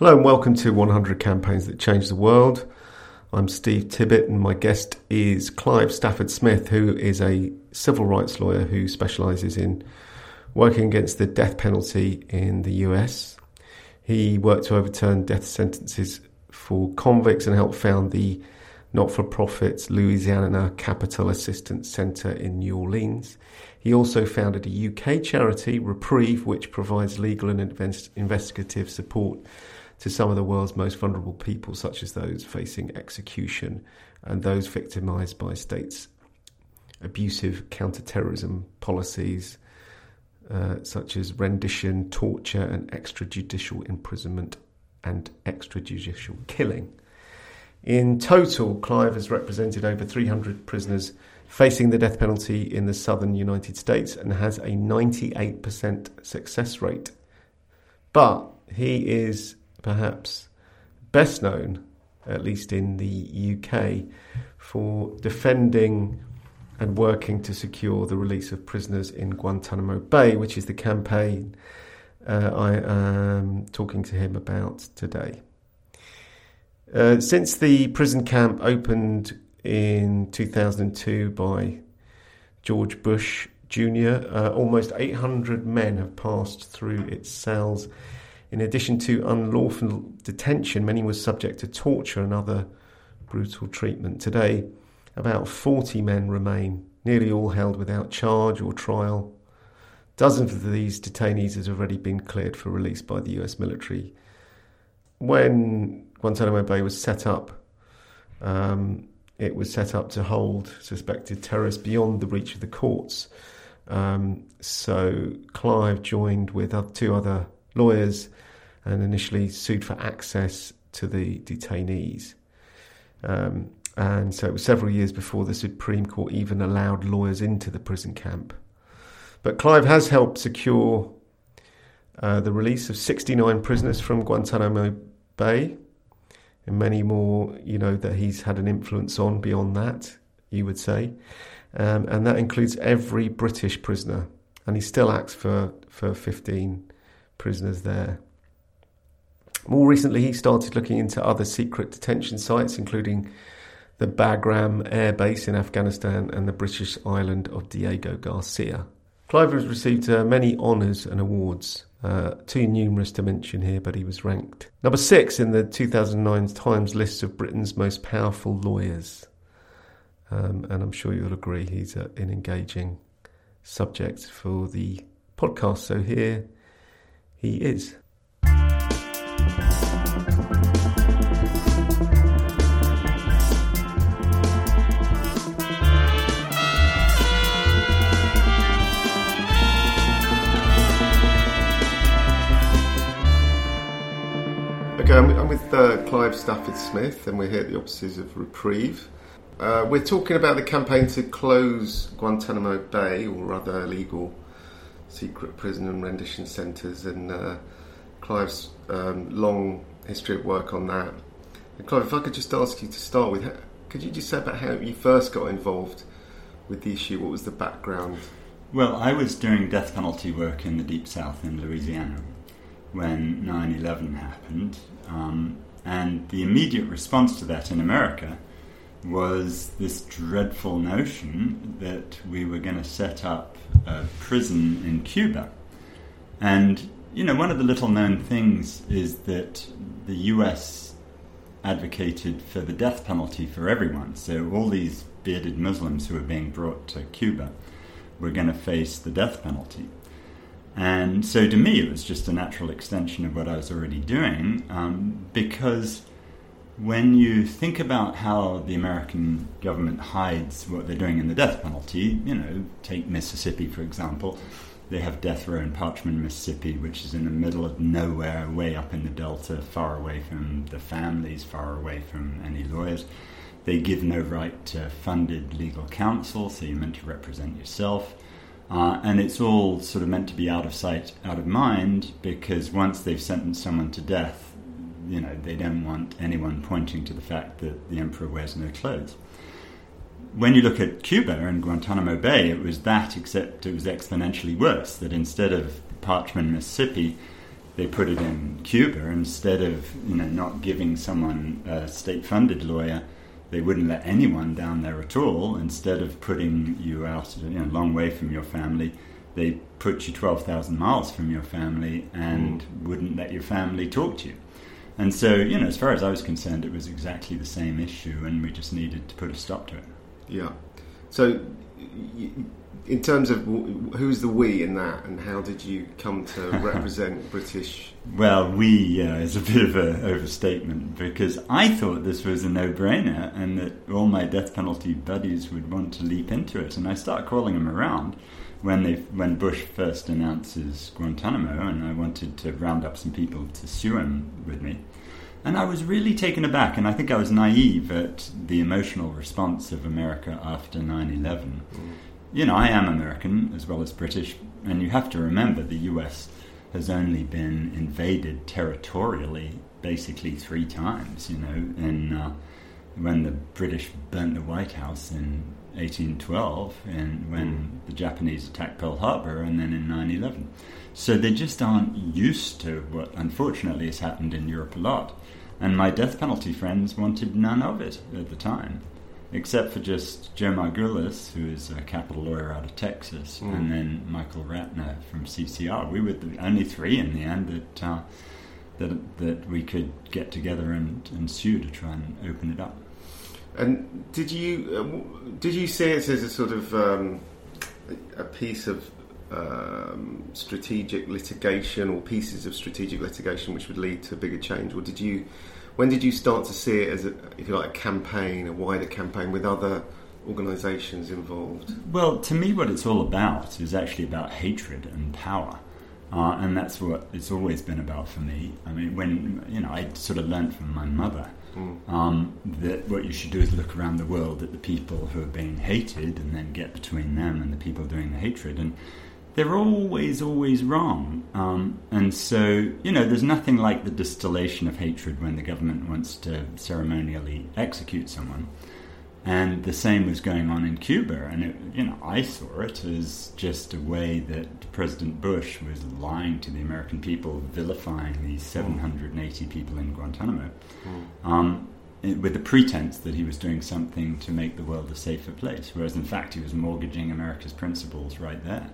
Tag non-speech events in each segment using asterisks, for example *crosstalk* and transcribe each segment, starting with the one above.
Hello and welcome to 100 Campaigns That Change the World. I'm Steve Tibbett and my guest is Clive Stafford Smith, who is a civil rights lawyer who specialises in working against the death penalty in the US. He worked to overturn death sentences for convicts and helped found the not for profit Louisiana Capital Assistance Centre in New Orleans. He also founded a UK charity, Reprieve, which provides legal and invest- investigative support to some of the world's most vulnerable people, such as those facing execution and those victimised by states' abusive counter-terrorism policies, uh, such as rendition, torture, and extrajudicial imprisonment and extrajudicial killing. In total, Clive has represented over 300 prisoners facing the death penalty in the southern United States and has a 98% success rate. But he is perhaps best known, at least in the UK, for defending and working to secure the release of prisoners in Guantanamo Bay, which is the campaign uh, I am talking to him about today. Uh, since the prison camp opened in 2002 by George Bush Jr., uh, almost 800 men have passed through its cells. In addition to unlawful detention, many were subject to torture and other brutal treatment. Today, about 40 men remain, nearly all held without charge or trial. Dozens of these detainees have already been cleared for release by the US military. When Guantanamo Bay was set up, um, it was set up to hold suspected terrorists beyond the reach of the courts. Um, so Clive joined with two other lawyers and initially sued for access to the detainees. Um, and so it was several years before the Supreme Court even allowed lawyers into the prison camp. But Clive has helped secure uh, the release of 69 prisoners from Guantanamo Bay and many more, you know, that he's had an influence on beyond that, you would say. Um, and that includes every British prisoner. And he still acts for, for 15 prisoners there. More recently, he started looking into other secret detention sites, including the Bagram Air Base in Afghanistan and the British island of Diego Garcia. Clive has received uh, many honours and awards, uh, too numerous to mention here, but he was ranked number six in the 2009 Times list of Britain's most powerful lawyers. Um, and I'm sure you'll agree he's uh, an engaging subject for the podcast. So here he is. Okay, I'm, with uh, Clive Stafford Smith, and we're here at the offices of Reprieve. Uh, we're talking about the campaign to close Guantanamo Bay, or rather illegal secret prison and rendition centres, and uh, Clive's um, long history of work on that. And Clive, if I could just ask you to start with, could you just say about how you first got involved with the issue? What was the background? Well, I was doing death penalty work in the Deep South in Louisiana when 9 11 happened. Um, and the immediate response to that in America was this dreadful notion that we were going to set up a prison in Cuba. And, you know, one of the little known things is that the US advocated for the death penalty for everyone. So all these bearded Muslims who were being brought to Cuba were going to face the death penalty. And so to me, it was just a natural extension of what I was already doing um, because when you think about how the American government hides what they're doing in the death penalty, you know, take Mississippi for example, they have death row in Parchman, Mississippi, which is in the middle of nowhere, way up in the Delta, far away from the families, far away from any lawyers. They give no right to funded legal counsel, so you're meant to represent yourself. Uh, and it's all sort of meant to be out of sight, out of mind, because once they've sentenced someone to death, you know, they don't want anyone pointing to the fact that the emperor wears no clothes. When you look at Cuba and Guantanamo Bay, it was that, except it was exponentially worse. That instead of Parchman, Mississippi, they put it in Cuba instead of you know not giving someone a state-funded lawyer. They wouldn't let anyone down there at all. Instead of putting you out you know, a long way from your family, they put you 12,000 miles from your family and mm. wouldn't let your family talk to you. And so, you know, as far as I was concerned, it was exactly the same issue, and we just needed to put a stop to it. Yeah. So, in terms of who's the we in that, and how did you come to *laughs* represent British? Well, we uh, is a bit of an overstatement because I thought this was a no-brainer, and that all my death penalty buddies would want to leap into it. And I start calling them around when they when Bush first announces Guantanamo, and I wanted to round up some people to sue him with me. And I was really taken aback, and I think I was naive at the emotional response of America after 9 11. Mm you know, I am American as well as British, and you have to remember the US has only been invaded territorially basically three times, you know, in, uh, when the British burnt the White House in 1812, and when mm. the Japanese attacked Pearl Harbor, and then in 9 11. So they just aren't used to what unfortunately has happened in Europe a lot. And my death penalty friends wanted none of it at the time except for just Joe Margulies, who is a capital lawyer out of Texas, mm. and then Michael Ratner from CCR. We were the only three in the end that uh, that that we could get together and, and sue to try and open it up. And did you uh, did you see it as a sort of um, a piece of um, strategic litigation or pieces of strategic litigation which would lead to a bigger change, or did you? When did you start to see it as, a, if you like, a campaign, a wider campaign with other organisations involved? Well, to me, what it's all about is actually about hatred and power. Uh, and that's what it's always been about for me. I mean, when, you know, I sort of learned from my mother mm. um, that what you should do is look around the world at the people who are being hated and then get between them and the people doing the hatred. And they're always, always wrong. Um, and so, you know, there's nothing like the distillation of hatred when the government wants to ceremonially execute someone. And the same was going on in Cuba. And, it, you know, I saw it as just a way that President Bush was lying to the American people, vilifying these 780 people in Guantanamo. Mm. Um, with the pretense that he was doing something to make the world a safer place, whereas in fact he was mortgaging America's principles right there.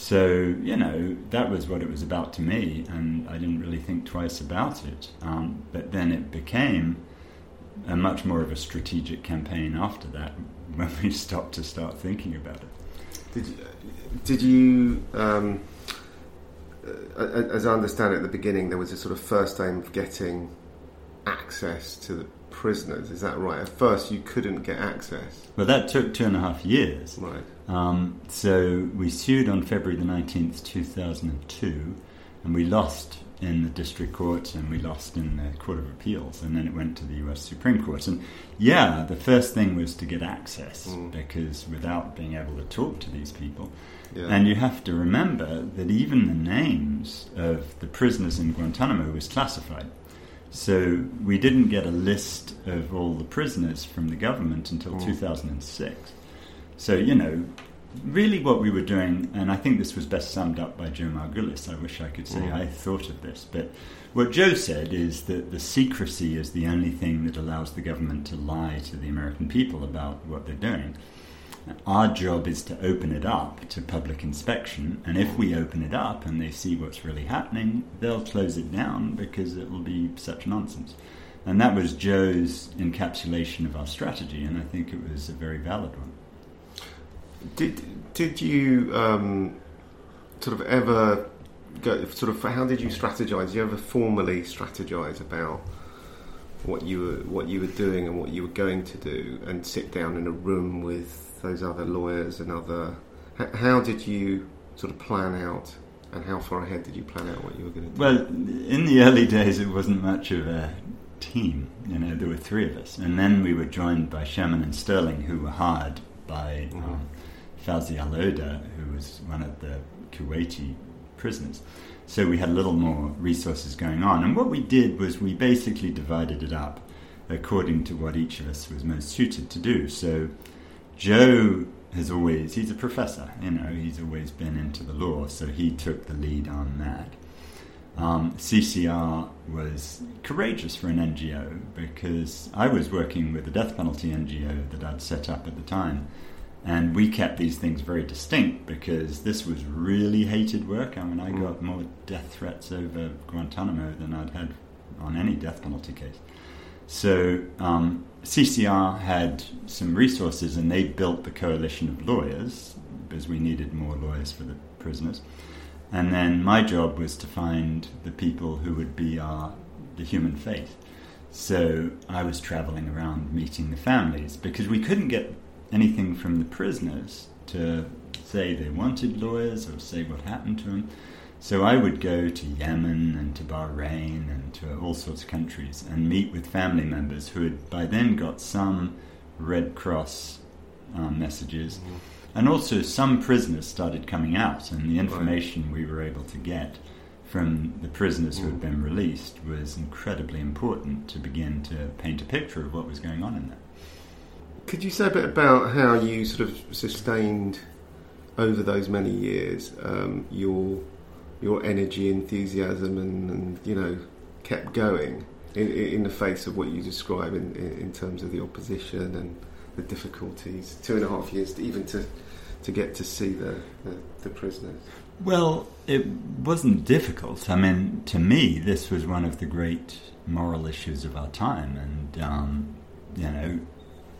So, you know, that was what it was about to me, and I didn't really think twice about it. Um, but then it became a much more of a strategic campaign after that *laughs* when we stopped to start thinking about it. Did you, did you um, as I understand it at the beginning, there was a sort of first aim of getting access to the prisoners. Is that right? At first, you couldn't get access. Well, that took two and a half years. Right. Um, so we sued on February the 19th, 2002, and we lost in the district court and we lost in the Court of Appeals, and then it went to the US Supreme Court. And yeah, the first thing was to get access mm. because without being able to talk to these people, yeah. and you have to remember that even the names of the prisoners in Guantanamo was classified. So we didn't get a list of all the prisoners from the government until mm. 2006. So, you know, really what we were doing, and I think this was best summed up by Joe Margulies. I wish I could say mm. I thought of this, but what Joe said is that the secrecy is the only thing that allows the government to lie to the American people about what they're doing. Our job is to open it up to public inspection, and if we open it up and they see what's really happening, they'll close it down because it will be such nonsense. And that was Joe's encapsulation of our strategy, and I think it was a very valid one. Did did you um, sort of ever go sort of how did you strategize? Did you ever formally strategize about what you were what you were doing and what you were going to do, and sit down in a room with those other lawyers and other? How did you sort of plan out? And how far ahead did you plan out what you were going to do? Well, in the early days, it wasn't much of a team. You know, there were three of us, and then we were joined by Shearman and Sterling, who were hired by mm-hmm. um, Fawzi al Odah, who was one of the Kuwaiti prisoners. So we had a little more resources going on. And what we did was we basically divided it up according to what each of us was most suited to do. So Joe has always, he's a professor, you know, he's always been into the law, so he took the lead on that. um, CCR was courageous for an NGO because I was working with a death penalty NGO that I'd set up at the time. And we kept these things very distinct because this was really hated work. I mean, I Mm. got more death threats over Guantanamo than I'd had on any death penalty case. So um, CCR had some resources and they built the coalition of lawyers because we needed more lawyers for the prisoners. And then my job was to find the people who would be our the human face. So I was traveling around meeting the families because we couldn't get anything from the prisoners to say they wanted lawyers or say what happened to them. So I would go to Yemen and to Bahrain and to all sorts of countries and meet with family members who had by then got some Red Cross um, messages. And also, some prisoners started coming out, and the information we were able to get from the prisoners who had been released was incredibly important to begin to paint a picture of what was going on in there. Could you say a bit about how you sort of sustained over those many years um, your your energy, enthusiasm, and, and you know kept going in, in the face of what you describe in, in, terms of the opposition and the difficulties? Two and a half years, to, even to to get to see the, the, the prisoners. Well, it wasn't difficult. I mean, to me, this was one of the great moral issues of our time, and um, you know,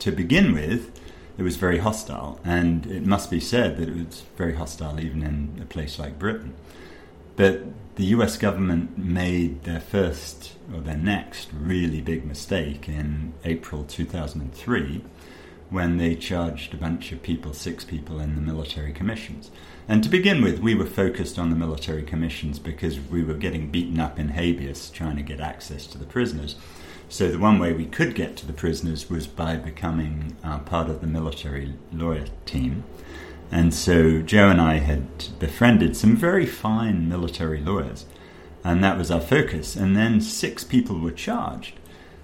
to begin with, it was very hostile, and it must be said that it was very hostile even in a place like Britain. But the US government made their first or their next really big mistake in April 2003 when they charged a bunch of people, six people, in the military commissions. And to begin with, we were focused on the military commissions because we were getting beaten up in habeas trying to get access to the prisoners. So the one way we could get to the prisoners was by becoming uh, part of the military lawyer team. And so Joe and I had befriended some very fine military lawyers, and that was our focus. And then six people were charged,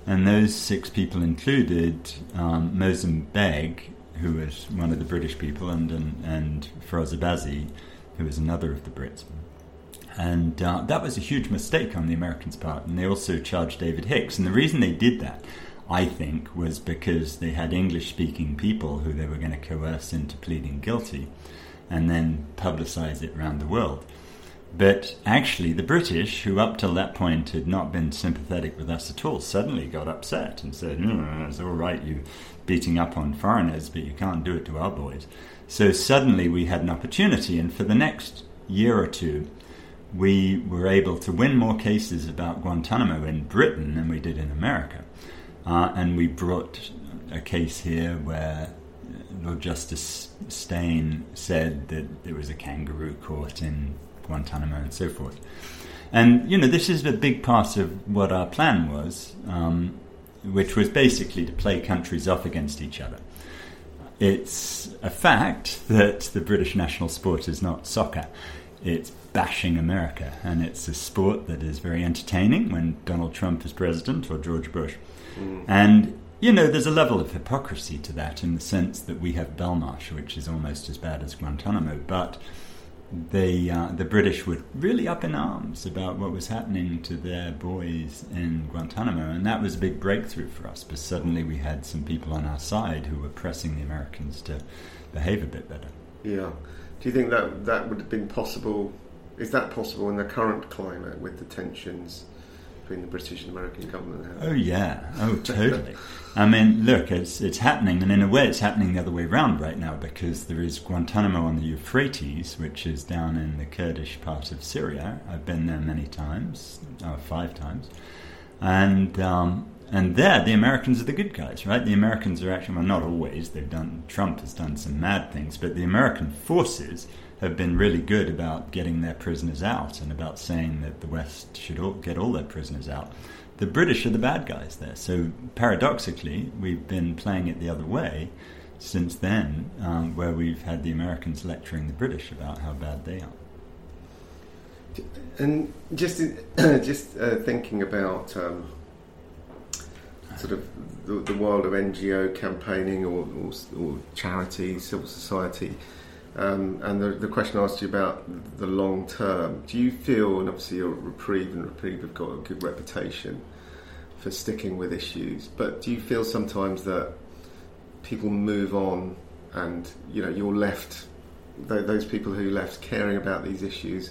and those six people included um, Moazzam Begg, who was one of the British people, and and, and who was another of the Brits. And uh, that was a huge mistake on the Americans' part. And they also charged David Hicks. And the reason they did that, I think, was because they had English speaking people who they were going to coerce into pleading guilty and then publicize it around the world. But actually, the British, who up till that point had not been sympathetic with us at all, suddenly got upset and said, no, It's all right, you beating up on foreigners, but you can't do it to our boys. So suddenly we had an opportunity, and for the next year or two, we were able to win more cases about Guantanamo in Britain than we did in America. Uh, and we brought a case here where Lord Justice Steyn said that there was a kangaroo court in Guantanamo and so forth. And, you know, this is a big part of what our plan was, um, which was basically to play countries off against each other. It's a fact that the British national sport is not soccer. It's bashing America, and it's a sport that is very entertaining when Donald Trump is president or George Bush. And, you know, there's a level of hypocrisy to that in the sense that we have Belmarsh, which is almost as bad as Guantanamo, but they, uh, the British were really up in arms about what was happening to their boys in Guantanamo, and that was a big breakthrough for us because suddenly we had some people on our side who were pressing the Americans to behave a bit better. Yeah. Do you think that that would have been possible? Is that possible in the current climate with the tensions between the British and American government? Oh yeah, oh totally. I mean, look, it's it's happening, and in a way, it's happening the other way around right now because there is Guantanamo on the Euphrates, which is down in the Kurdish part of Syria. I've been there many times, uh, five times, and. Um, and there, the Americans are the good guys, right? The Americans are actually, well, not always. They've done, Trump has done some mad things, but the American forces have been really good about getting their prisoners out and about saying that the West should all get all their prisoners out. The British are the bad guys there. So paradoxically, we've been playing it the other way since then, um, where we've had the Americans lecturing the British about how bad they are. And just *coughs* just uh, thinking about um, sort of the, the, world of NGO campaigning or, or, or charity, civil society. Um, and the, the question asked you about the long term, do you feel, and obviously you're Reprieve and Reprieve have got a good reputation for sticking with issues, but do you feel sometimes that people move on and, you know, you're left, those people who left caring about these issues,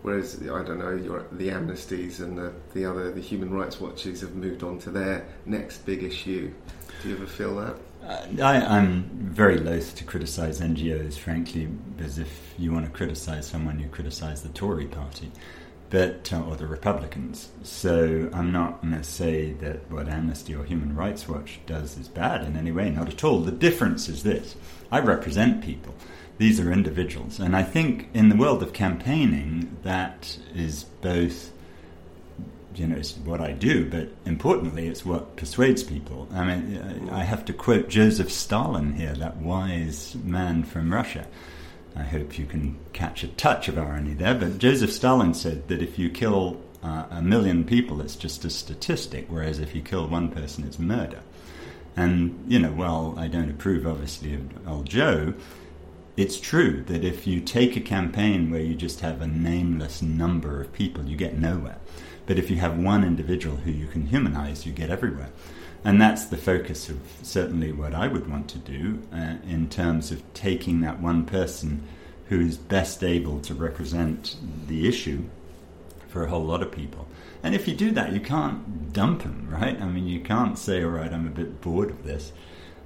whereas, I don't know, the amnesties and the, the other, the human rights watches have moved on to their next big issue. Do you ever feel that? Uh, I, am very loath to criticise NGOs, frankly, because if you want to criticise someone, you criticise the Tory party, but uh, or the Republicans. So I'm not going to say that what Amnesty or Human Rights Watch does is bad in any way, not at all. The difference is this: I represent people. These are individuals, and I think in the world of campaigning, that is both you know, it's what I do, but importantly, it's what persuades people. I mean, I have to quote Joseph Stalin here, that wise man from Russia. I hope you can catch a touch of irony there, but Joseph Stalin said that if you kill uh, a million people, it's just a statistic, whereas if you kill one person, it's murder. And, you know, while I don't approve, obviously, of old Joe, it's true that if you take a campaign where you just have a nameless number of people, you get nowhere. But if you have one individual who you can humanize, you get everywhere. And that's the focus of certainly what I would want to do uh, in terms of taking that one person who's best able to represent the issue for a whole lot of people. And if you do that, you can't dump them, right? I mean, you can't say, all right, I'm a bit bored of this.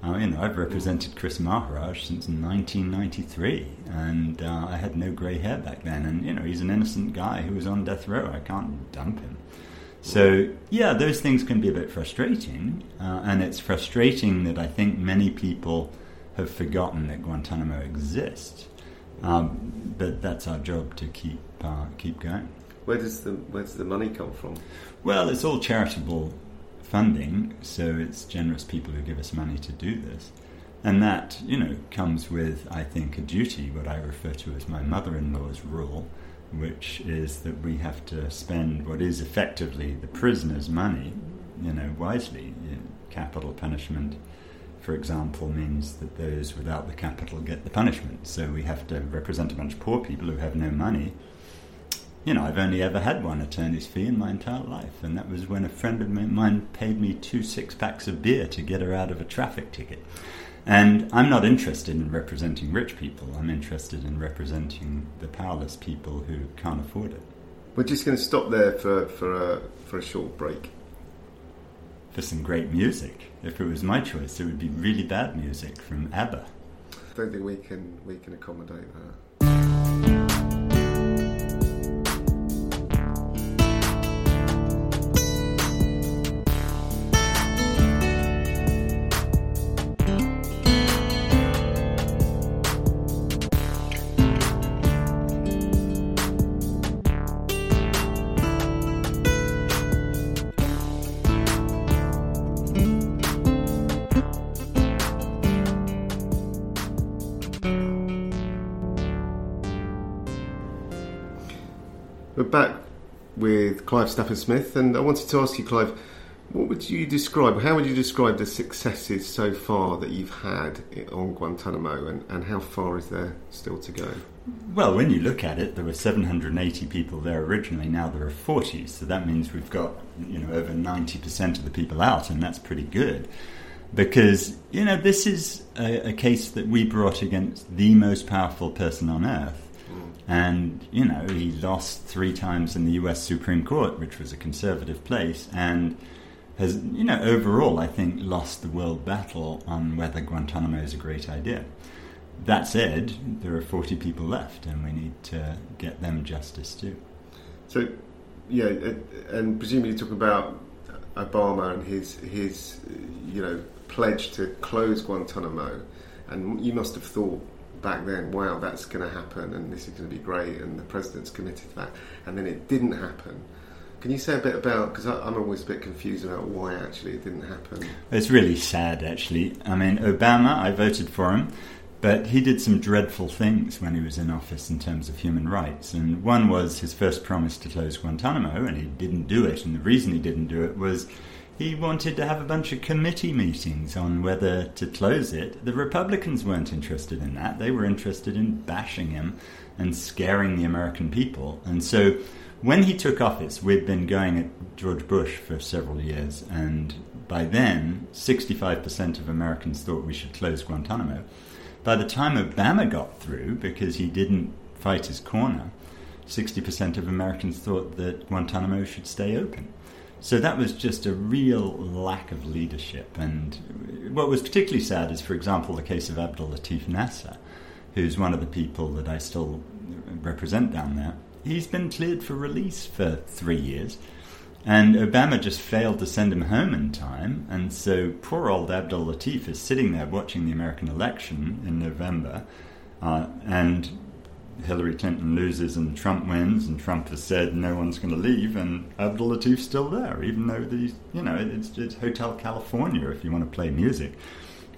Uh, you know, I've represented Kris Maharaj since 1993, and uh, I had no grey hair back then. And you know, he's an innocent guy who was on death row. I can't dump him. So yeah, those things can be a bit frustrating, uh, and it's frustrating that I think many people have forgotten that Guantanamo exists. Um, but that's our job to keep uh, keep going. Where does the where does the money come from? Well, it's all charitable funding, so it's generous people who give us money to do this. And that, you know, comes with, I think, a duty, what I refer to as my mother in law's rule, which is that we have to spend what is effectively the prisoner's money, you know, wisely. Capital punishment, for example, means that those without the capital get the punishment. So we have to represent a bunch of poor people who have no money you know, I've only ever had one attorney's fee in my entire life, and that was when a friend of mine paid me two six packs of beer to get her out of a traffic ticket. And I'm not interested in representing rich people, I'm interested in representing the powerless people who can't afford it. We're just going to stop there for, for, a, for a short break. For some great music. If it was my choice, it would be really bad music from ABBA. I don't think we can, we can accommodate that. Clive Stafford Smith, and I wanted to ask you, Clive, what would you describe? How would you describe the successes so far that you've had on Guantanamo, and, and how far is there still to go? Well, when you look at it, there were 780 people there originally. Now there are 40, so that means we've got you know over 90% of the people out, and that's pretty good. Because you know this is a, a case that we brought against the most powerful person on earth and, you know, he lost three times in the US Supreme Court, which was a conservative place, and has, you know, overall, I think, lost the world battle on whether Guantanamo is a great idea. That said, there are 40 people left, and we need to get them justice too. So, yeah, and presumably you talk about Obama and his, his you know, pledge to close Guantanamo, and you must have thought back then, wow, that's going to happen and this is going to be great, and the president's committed to that. And then it didn't happen. Can you say a bit about, because I'm always a bit confused about why actually it didn't happen? It's really sad, actually. I mean, Obama, I voted for him, but he did some dreadful things when he was in office in terms of human rights. And one was his first promise to close Guantanamo, and he didn't do it. And the reason he didn't do it was he wanted to have a bunch of committee meetings on whether to close it. The Republicans weren't interested in that. They were interested in bashing him and scaring the American people. And so when he took office, we'd been going at George Bush for several years, and by then, 65% of Americans thought we should close Guantanamo. By the time Obama got through, because he didn't fight his corner, 60% of Americans thought that Guantanamo should stay open. So that was just a real lack of leadership. And what was particularly sad is, for example, the case of Abdul Latif Nasser, who's one of the people that I still represent down there. He's been cleared for release for three years. And Obama just failed to send him home in time. And so poor old Abdul Latif is sitting there watching the American election in November. Uh, and Hillary Clinton loses and Trump wins, and Trump has said no one's going to leave, and Abdul Latif's still there, even though these, you know, it's, it's Hotel California if you want to play music,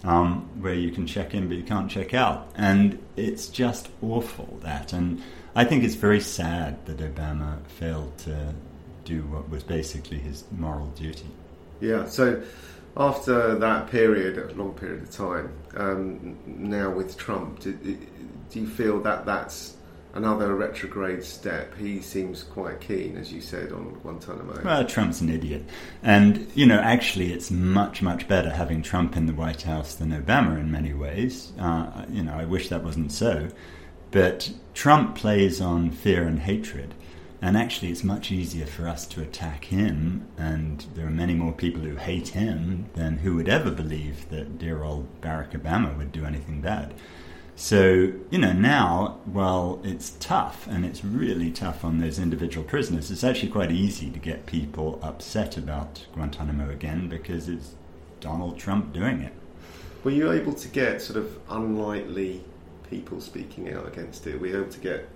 um, where you can check in but you can't check out, and it's just awful that, and I think it's very sad that Obama failed to do what was basically his moral duty. Yeah, so after that period, a long period of time, um, now with Trump, do you feel that that's another retrograde step? He seems quite keen, as you said, on Guantanamo. Well, Trump's an idiot. And, you know, actually, it's much, much better having Trump in the White House than Obama in many ways. Uh, you know, I wish that wasn't so. But Trump plays on fear and hatred. And actually, it's much easier for us to attack him, and there are many more people who hate him than who would ever believe that dear old Barack Obama would do anything bad. So, you know, now, while it's tough, and it's really tough on those individual prisoners, it's actually quite easy to get people upset about Guantanamo again because it's Donald Trump doing it. Were you able to get sort of unlikely people speaking out against it? Were you able to get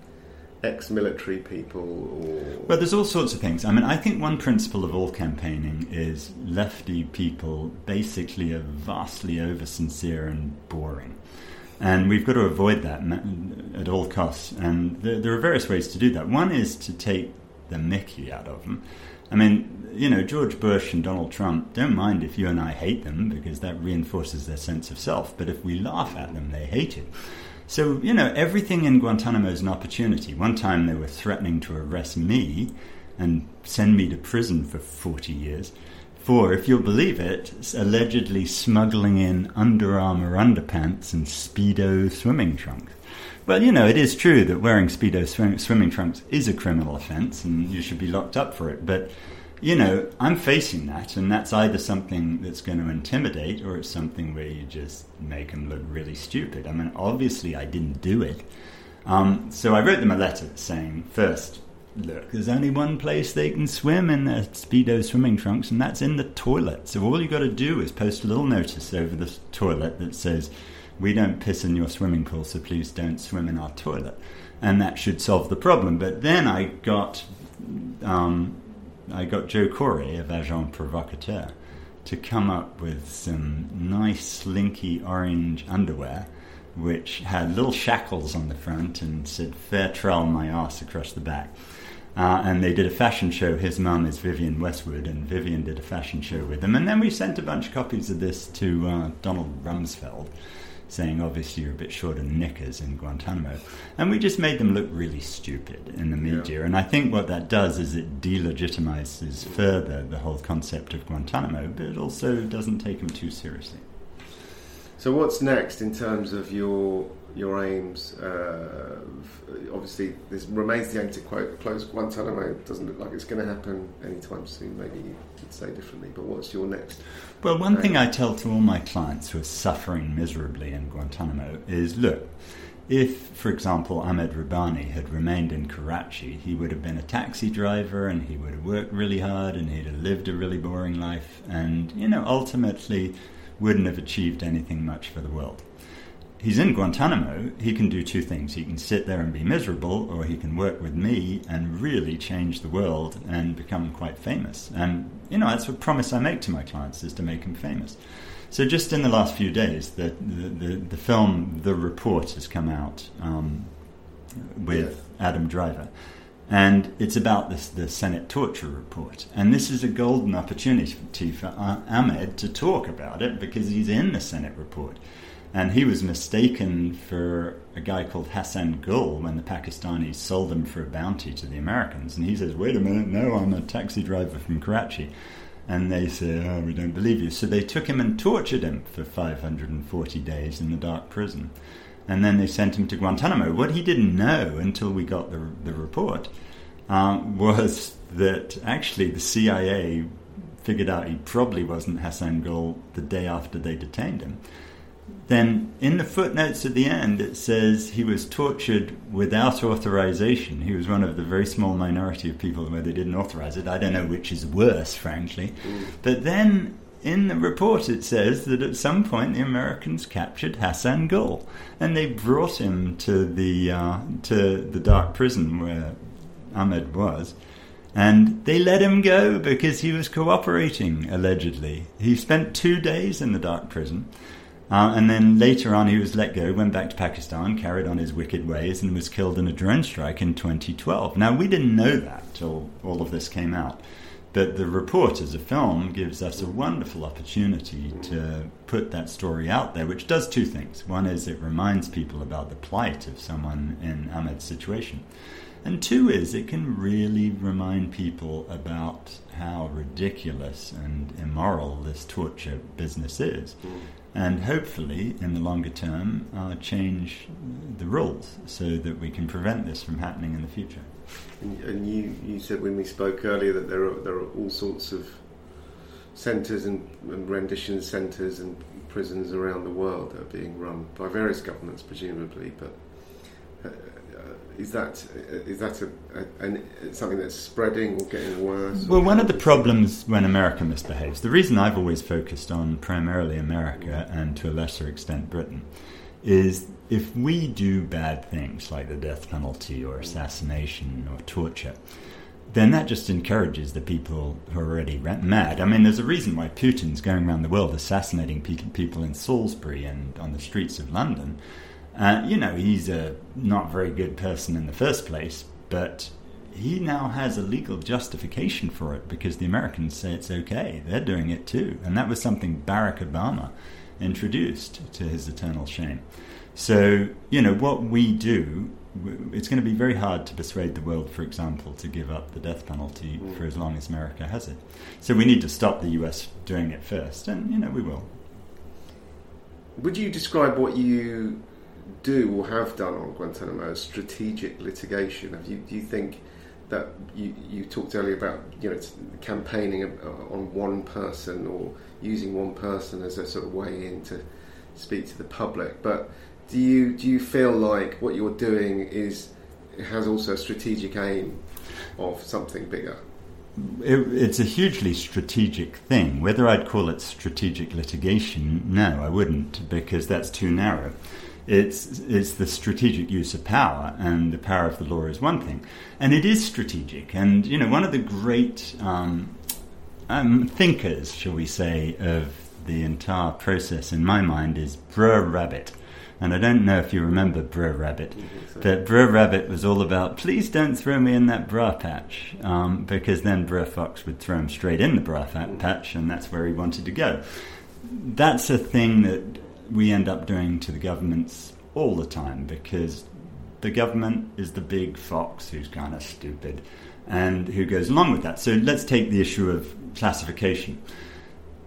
ex-military people or well there's all sorts of things i mean i think one principle of all campaigning is lefty people basically are vastly over sincere and boring and we've got to avoid that at all costs. And there, are various ways to do that. One is to take the mickey out of them i mean you know george bush and donald trump don't mind if you and i hate them because that reinforces their sense of self. But if we laugh at them they hate it. So, you know, everything in Guantanamo is an opportunity. One time they were threatening to arrest me and send me to prison for 40 years for, if you'll believe it, allegedly smuggling in Under Armour underpants and Speedo swimming trunks. Well, you know, it is true that wearing Speedo swim- swimming trunks is a criminal offence and you should be locked up for it, but you know, I'm facing that, and that's either something that's going to intimidate or it's something where you just make them look really stupid. I mean, obviously, I didn't do it. Um, so I wrote them a letter saying, first, look, there's only one place they can swim in their Speedo swimming trunks, and that's in the toilet. So all you've got to do is post a little notice over the toilet that says, we don't piss in your swimming pool, so please don't swim in our toilet. And that should solve the problem. But then I got um, I got Joe Corré of Agent Provocateur to come up with some nice slinky orange underwear which had little shackles on the front and said fair trail my ass across the back. Uh, and they did a fashion show. His mum is Vivienne Westwood, and Vivienne did a fashion show with them. And then we sent a bunch of copies of this to uh, Donald Rumsfeld, saying obviously you're a bit short of knickers in Guantanamo. And we just made them look really stupid in the media. Yeah. And I think what that does is it delegitimizes further the whole concept of Guantanamo, but it also doesn't take them too seriously. So what's next in terms of your your aims? Uh, obviously, this remains the aim to quote, close Guantanamo. It doesn't look like it's going to happen anytime soon. Maybe you could say differently. But what's your next? Well, one aim? thing I tell to all my clients who are suffering miserably in Guantanamo is, look. If, for example, Ahmed Rabbani had remained in Karachi, he would have been a taxi driver and he would have worked really hard and he'd have lived a really boring life and, you know, ultimately wouldn't have achieved anything much for the world. He's in Guantanamo, he can do two things. He can sit there and be miserable, or he can work with me and really change the world and become quite famous. And, you know, that's a promise I make to my clients, is to make them famous. So just in the last few days, the, the, the, the film The Report has come out um, with Adam Driver. And it's about this, the Senate torture report. And this is a golden opportunity for Ahmed to talk about it because he's in the Senate report. And he was mistaken for a guy called Hassan Gul when the Pakistanis sold him for a bounty to the Americans. And he says, Wait a minute, no, I'm a taxi driver from Karachi. And they say, Oh, we don't believe you. So they took him and tortured him for 540 days in the dark prison. And then they sent him to Guantanamo. What he didn't know until we got the, the report um, was that actually the CIA figured out he probably wasn't Hassan Gul the day after they detained him then in the footnotes at the end it says he was tortured without authorization. He was one of the very small minority of people where they didn't authorize it. I don't know which is worse, frankly. But then in the report it says that at some point the Americans captured Hassan Gul and they brought him to the uh, to the dark prison where Ahmed was. And they let him go because he was cooperating, allegedly. He spent two days in the dark prison. Uh, and then later on, he was let go, went back to Pakistan, carried on his wicked ways, and was killed in a drone strike in 2012. Now, we didn't know that till all of this came out. But the report as a film gives us a wonderful opportunity to put that story out there, which does two things. One is it reminds people about the plight of someone in Ahmed's situation. And two is it can really remind people about how ridiculous and immoral this torture business is and hopefully, in the longer term, uh, change the rules so that we can prevent this from happening in the future. And, and you, you said when we spoke earlier that there are, there are all sorts of centres and, and rendition centres and prisons around the world that are being run by various governments, presumably, but uh, is that is that a, a, something that's spreading or getting worse? Well, one of the problems when America misbehaves, the reason I've always focused on primarily America and to a lesser extent Britain, is if we do bad things like the death penalty or assassination or torture, then that just encourages the people who are already mad. I mean, there's a reason why Putin's going around the world assassinating people in Salisbury and on the streets of London uh, you know, he's a not very good person in the first place, but he now has a legal justification for it because the Americans say it's okay. They're doing it too. And that was something Barack Obama introduced to his eternal shame. So, you know, what we do, it's going to be very hard to persuade the world, for example, to give up the death penalty mm. for as long as America has it. So we need to stop the US doing it first, and, you know, we will. Would you describe what you do or have done on Guantanamo as strategic litigation? Have you, do you think that you, you talked earlier about you know campaigning uh, on one person or using one person as a sort of way in to speak to the public, but do you do you feel like what you're doing is has also a strategic aim of something bigger? It, it's a hugely strategic thing. Whether I'd call it strategic litigation, no, I wouldn't, because that's too narrow. It's, it's the strategic use of power, and the power of the law is one thing. And it is strategic. And, you know, one of the great um, um, thinkers, shall we say, of the entire process in my mind is Brer Rabbit. And I don't know if you remember Brer Rabbit, but Brer Rabbit was all about, please don't throw me in that bra patch, um, because then Brer Fox would throw him straight in the bra patch, and that's where he wanted to go. That's a thing that we end up doing to the governments all the time because the government is the big fox who's kind of stupid and who goes along with that. So let's take the issue of classification.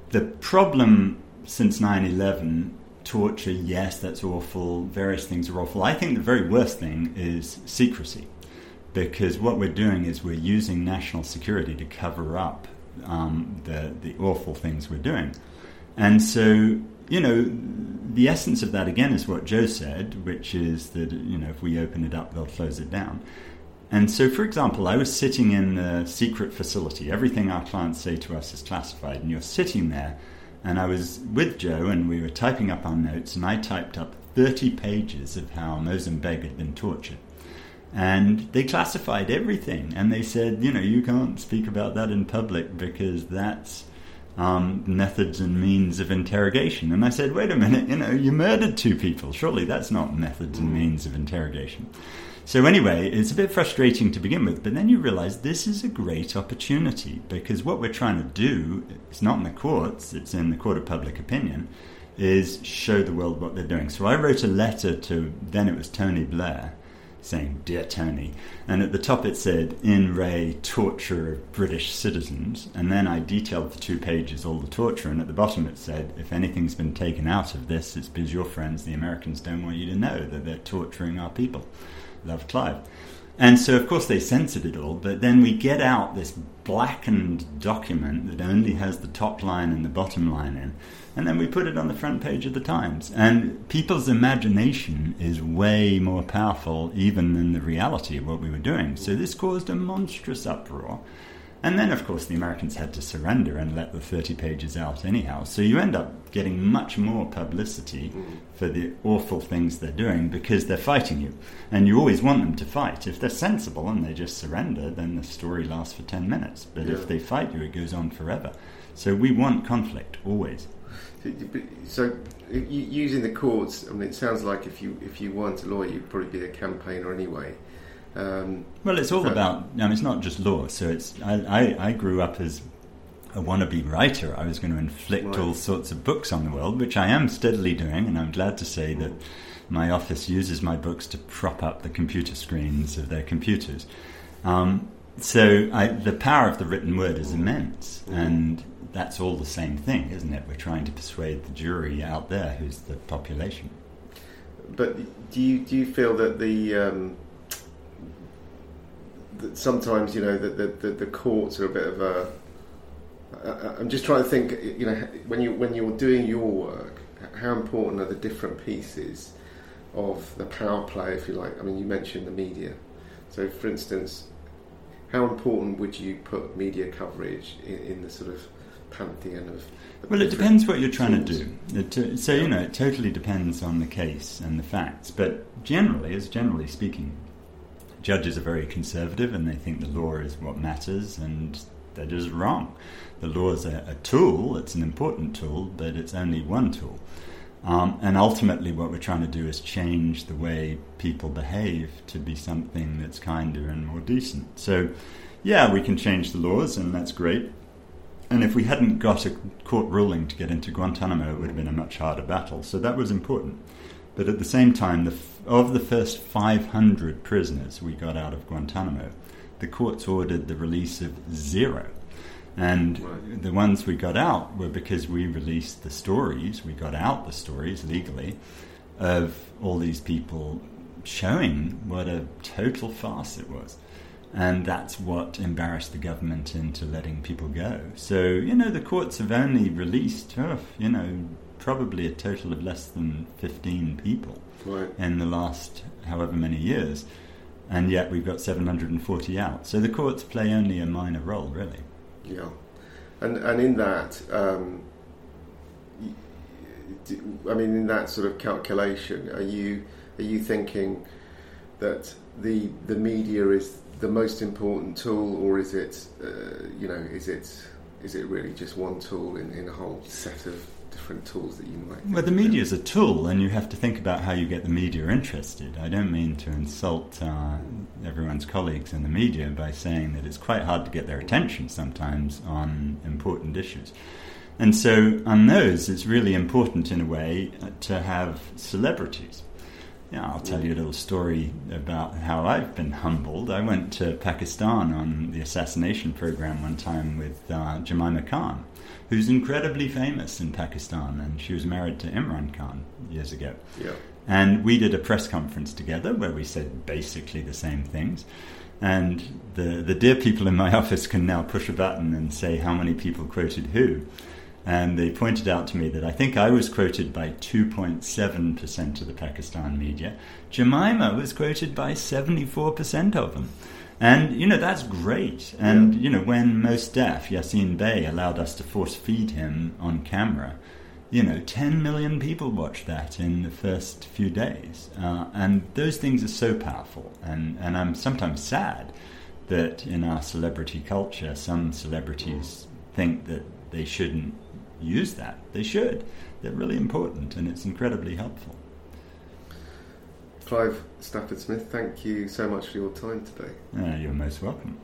The problem since 9 11, torture, yes, that's awful, various things are awful. I think the very worst thing is secrecy because what we're doing is we're using national security to cover up um, the, the awful things we're doing. And so you know, the essence of that again is what Joe said, which is that you know if we open it up, they'll close it down. And so, for example, I was sitting in a secret facility. Everything our clients say to us is classified, and you're sitting there. And I was with Joe, and we were typing up our notes, and I typed up 30 pages of how Moazzam Begg had been tortured. And they classified everything, and they said, you know, you can't speak about that in public because that's um, methods and means of interrogation. And I said, wait a minute, you know, you murdered two people. Surely that's not methods and means of interrogation. So, anyway, it's a bit frustrating to begin with, but then you realize this is a great opportunity because what we're trying to do, it's not in the courts, it's in the court of public opinion, is show the world what they're doing. So, I wrote a letter to, then it was Tony Blair, saying, Dear Tony. And at the top it said, In Re Torture of British Citizens. And then I detailed the two pages, all the torture. And at the bottom it said, If anything's been taken out of this, it's because your friends, the Americans, don't want you to know that they're torturing our people. Love Clive. And so, of course, they censored it all, but then we get out this blackened document that only has the top line and the bottom line in and then we put it on the front page of the Times. And people's imagination is way more powerful even than the reality of what we were doing. So this caused a monstrous uproar. And then, of course, the Americans had to surrender and let the 30 pages out anyhow. So you end up getting much more publicity for the awful things they're doing because they're fighting you. And you always want them to fight. If they're sensible and they just surrender, then the story lasts for 10 minutes. But yeah. if they fight you, it goes on forever. So we want conflict, always. So, using the courts, I mean, it sounds like if you if you weren't a lawyer, you'd probably be a campaigner anyway. Um, well, it's all about. I mean, it's not just law. So it's. I, I, I grew up as a wannabe writer. I was going to inflict right. all sorts of books on the world, which I am steadily doing, and I'm glad to say that my office uses my books to prop up the computer screens of their computers. Um, so I, the power of the written word is immense, mm-hmm. and that's all the same thing, isn't it? We're trying to persuade the jury out there, who's the population. But do you do you feel that the um, that sometimes you know that the, the, the, courts are a bit of a I'm just trying to think. You know, when you when you're doing your work, how important are the different pieces of the power play, if you like? I mean, you mentioned the media. So, for instance, how important would you put media coverage in, in the sort of pantheon of. Well, it depends what you're trying tools. to do. It, so, you know, it totally depends on the case and the facts. But generally, as generally speaking, judges are very conservative and they think the law is what matters, and that is wrong. The law is a, a tool, it's an important tool, but it's only one tool. Um, and ultimately, what we're trying to do is change the way people behave to be something that's kinder and more decent. So, yeah, we can change the laws, and that's great. And if we hadn't got a court ruling to get into Guantanamo, it would have been a much harder battle. So that was important. But at the same time, the f- of the first 500 prisoners we got out of Guantanamo, the courts ordered the release of zero. And right. the ones we got out were because we released the stories, we got out the stories legally of all these people showing what a total farce it was. And that's what embarrassed the government into letting people go. So, you know, the courts have only released, oh, you know, probably a total of less than 15 people right. in the last however many years. And yet we've got 740 out. So the courts play only a minor role, really. Yeah. And, and in that, um, I mean, in that sort of calculation, are you are you thinking that the the media is the most important tool, or is it, uh, you know, is it is it really just one tool in, in a whole set of different tools that you might? Well, the media is a tool, and you have to think about how you get the media interested. I don't mean to insult uh, everyone's colleagues in the media by saying that it's quite hard to get their attention sometimes on important issues. And so, on those, it's really important in a way to have celebrities yeah, I'll tell you a little story about how I've been humbled. I went to Pakistan on the assassination program one time with uh, Jemima Khan, who's incredibly famous in Pakistan, and she was married to Imran Khan years ago. Yeah. And we did a press conference together where we said basically the same things. And the, the dear people in my *laughs* office can now push a button and say how many people quoted who and they pointed out to me that I think I was quoted by 2.7% of the Pakistan media. Jemima was quoted by 74% of them. And, you know, that's great. And, yeah. you know, when Mos Def, Yasiin Bey, allowed us to force feed him on camera, you know, 10 million people watched that in the first few days. Uh, and those things are so powerful. And, and I'm sometimes sad that in our celebrity culture, some celebrities think that they shouldn't use that. They should. They're really important and it's incredibly helpful. Clive Stafford Smith, thank you so much for your time today. Uh, you're most welcome.